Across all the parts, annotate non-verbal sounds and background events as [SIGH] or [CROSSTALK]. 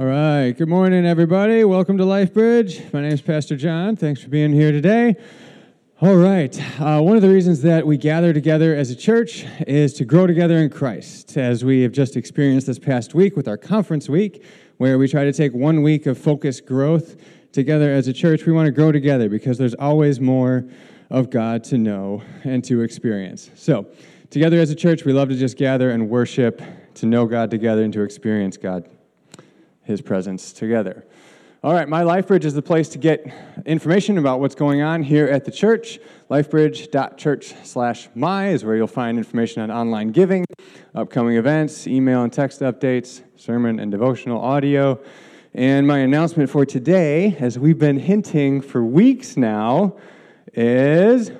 All right. Good morning, everybody. Welcome to LifeBridge. My name is Pastor John. Thanks for being here today. All right. Uh, one of the reasons that we gather together as a church is to grow together in Christ, as we have just experienced this past week with our conference week, where we try to take one week of focused growth together as a church. We want to grow together because there's always more of God to know and to experience. So, together as a church, we love to just gather and worship, to know God together, and to experience God his presence together. All right, My LifeBridge is the place to get information about what's going on here at the church. Lifebridge.church slash my is where you'll find information on online giving, upcoming events, email and text updates, sermon and devotional audio. And my announcement for today, as we've been hinting for weeks now, is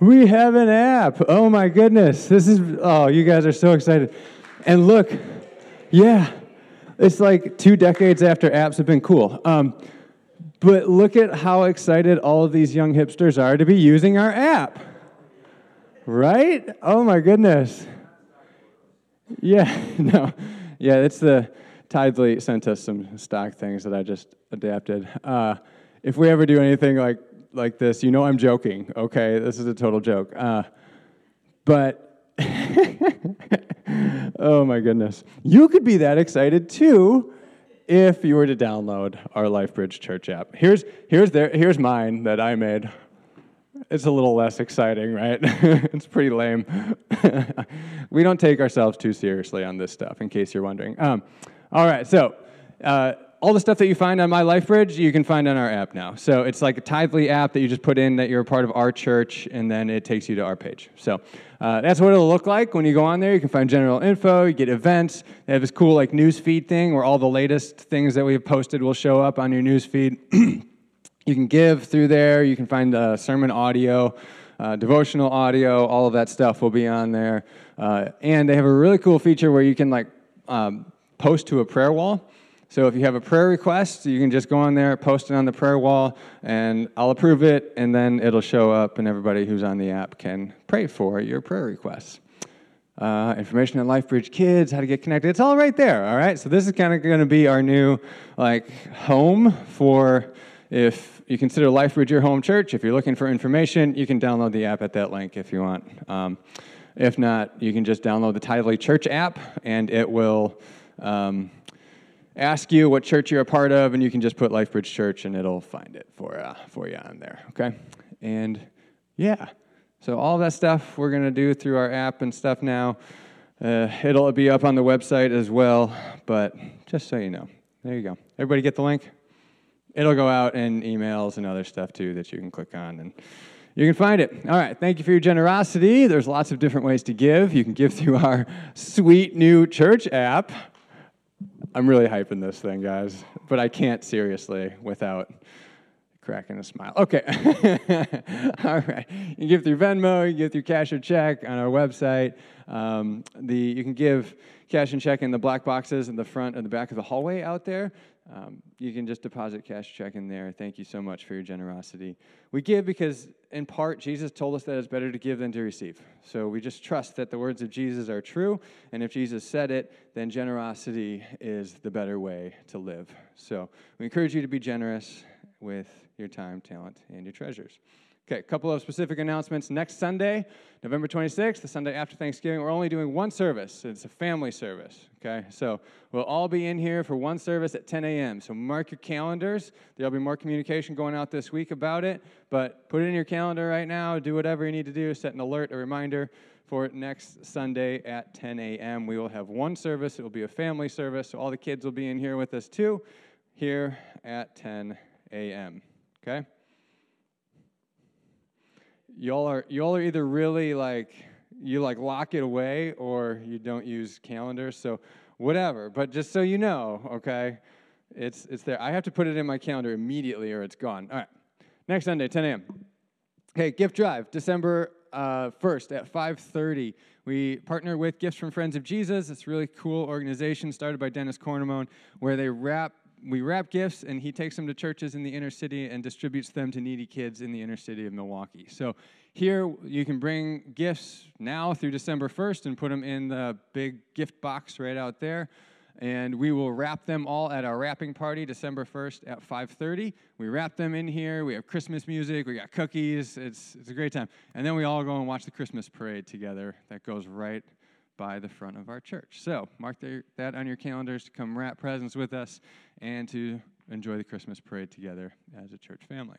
we have an app. Oh my goodness. This is, oh, you guys are so excited. And look, yeah, it's like two decades after apps have been cool. Um, but look at how excited all of these young hipsters are to be using our app. Right? Oh my goodness. Yeah, [LAUGHS] no. Yeah, it's the Tithely sent us some stock things that I just adapted. Uh, if we ever do anything like like this, you know I'm joking. Okay, this is a total joke. Uh, but [LAUGHS] oh my goodness. You could be that excited too if you were to download our LifeBridge Church app. Here's, here's, there, here's mine that I made. It's a little less exciting, right? [LAUGHS] it's pretty lame. [LAUGHS] we don't take ourselves too seriously on this stuff, in case you're wondering. Um, all right, so uh, all the stuff that you find on my LifeBridge, you can find on our app now. So it's like a Tithely app that you just put in that you're a part of our church, and then it takes you to our page. So uh, that's what it'll look like when you go on there. You can find general info, you get events. They have this cool like news feed thing where all the latest things that we've posted will show up on your news feed. [CLEARS THROAT] you can give through there. You can find uh, sermon audio, uh, devotional audio. All of that stuff will be on there. Uh, and they have a really cool feature where you can like um, post to a prayer wall. So if you have a prayer request, you can just go on there, post it on the prayer wall, and I'll approve it, and then it'll show up, and everybody who's on the app can pray for your prayer requests. Uh, information on LifeBridge Kids, how to get connected. It's all right there, all right? So this is kind of going to be our new like home for if you consider LifeBridge your home church. If you're looking for information, you can download the app at that link if you want. Um, if not, you can just download the Tithely Church app, and it will... Um, ask you what church you're a part of, and you can just put LifeBridge Church, and it'll find it for uh, for you on there. Okay, and yeah, so all that stuff we're gonna do through our app and stuff now. Uh, it'll be up on the website as well, but just so you know, there you go. Everybody get the link. It'll go out in emails and other stuff too that you can click on and you can find it. All right, thank you for your generosity. There's lots of different ways to give. You can give through our sweet new church app. I'm really hyping this thing, guys, but I can't seriously without cracking a smile. Okay. [LAUGHS] All right. You can give through Venmo, you can give through cash or check on our website. Um, the, you can give cash and check in the black boxes in the front and the back of the hallway out there. Um, you can just deposit cash check in there. Thank you so much for your generosity. We give because, in part, Jesus told us that it's better to give than to receive. So we just trust that the words of Jesus are true, and if Jesus said it, then generosity is the better way to live. So we encourage you to be generous with your time, talent, and your treasures. Okay, a couple of specific announcements. Next Sunday, November 26th, the Sunday after Thanksgiving, we're only doing one service. It's a family service. Okay, so we'll all be in here for one service at 10 a.m. So mark your calendars. There'll be more communication going out this week about it, but put it in your calendar right now. Do whatever you need to do. Set an alert, a reminder for next Sunday at 10 a.m. We will have one service. It will be a family service, so all the kids will be in here with us too, here at 10 a.m. Okay y'all are y'all are either really like you like lock it away or you don't use calendars. So whatever. But just so you know, okay, it's it's there. I have to put it in my calendar immediately or it's gone. All right. Next Sunday, 10 a.m. Okay, gift drive, December uh, 1st at 5:30. We partner with Gifts from Friends of Jesus. It's a really cool organization started by Dennis Cornamone, where they wrap we wrap gifts and he takes them to churches in the inner city and distributes them to needy kids in the inner city of Milwaukee. So here you can bring gifts now through December 1st and put them in the big gift box right out there. and we will wrap them all at our wrapping party December 1st at 5:30. We wrap them in here. We have Christmas music. We got cookies. It's it's a great time. And then we all go and watch the Christmas parade together. That goes right by the front of our church. So mark that on your calendars to come wrap presents with us and to enjoy the Christmas parade together as a church family.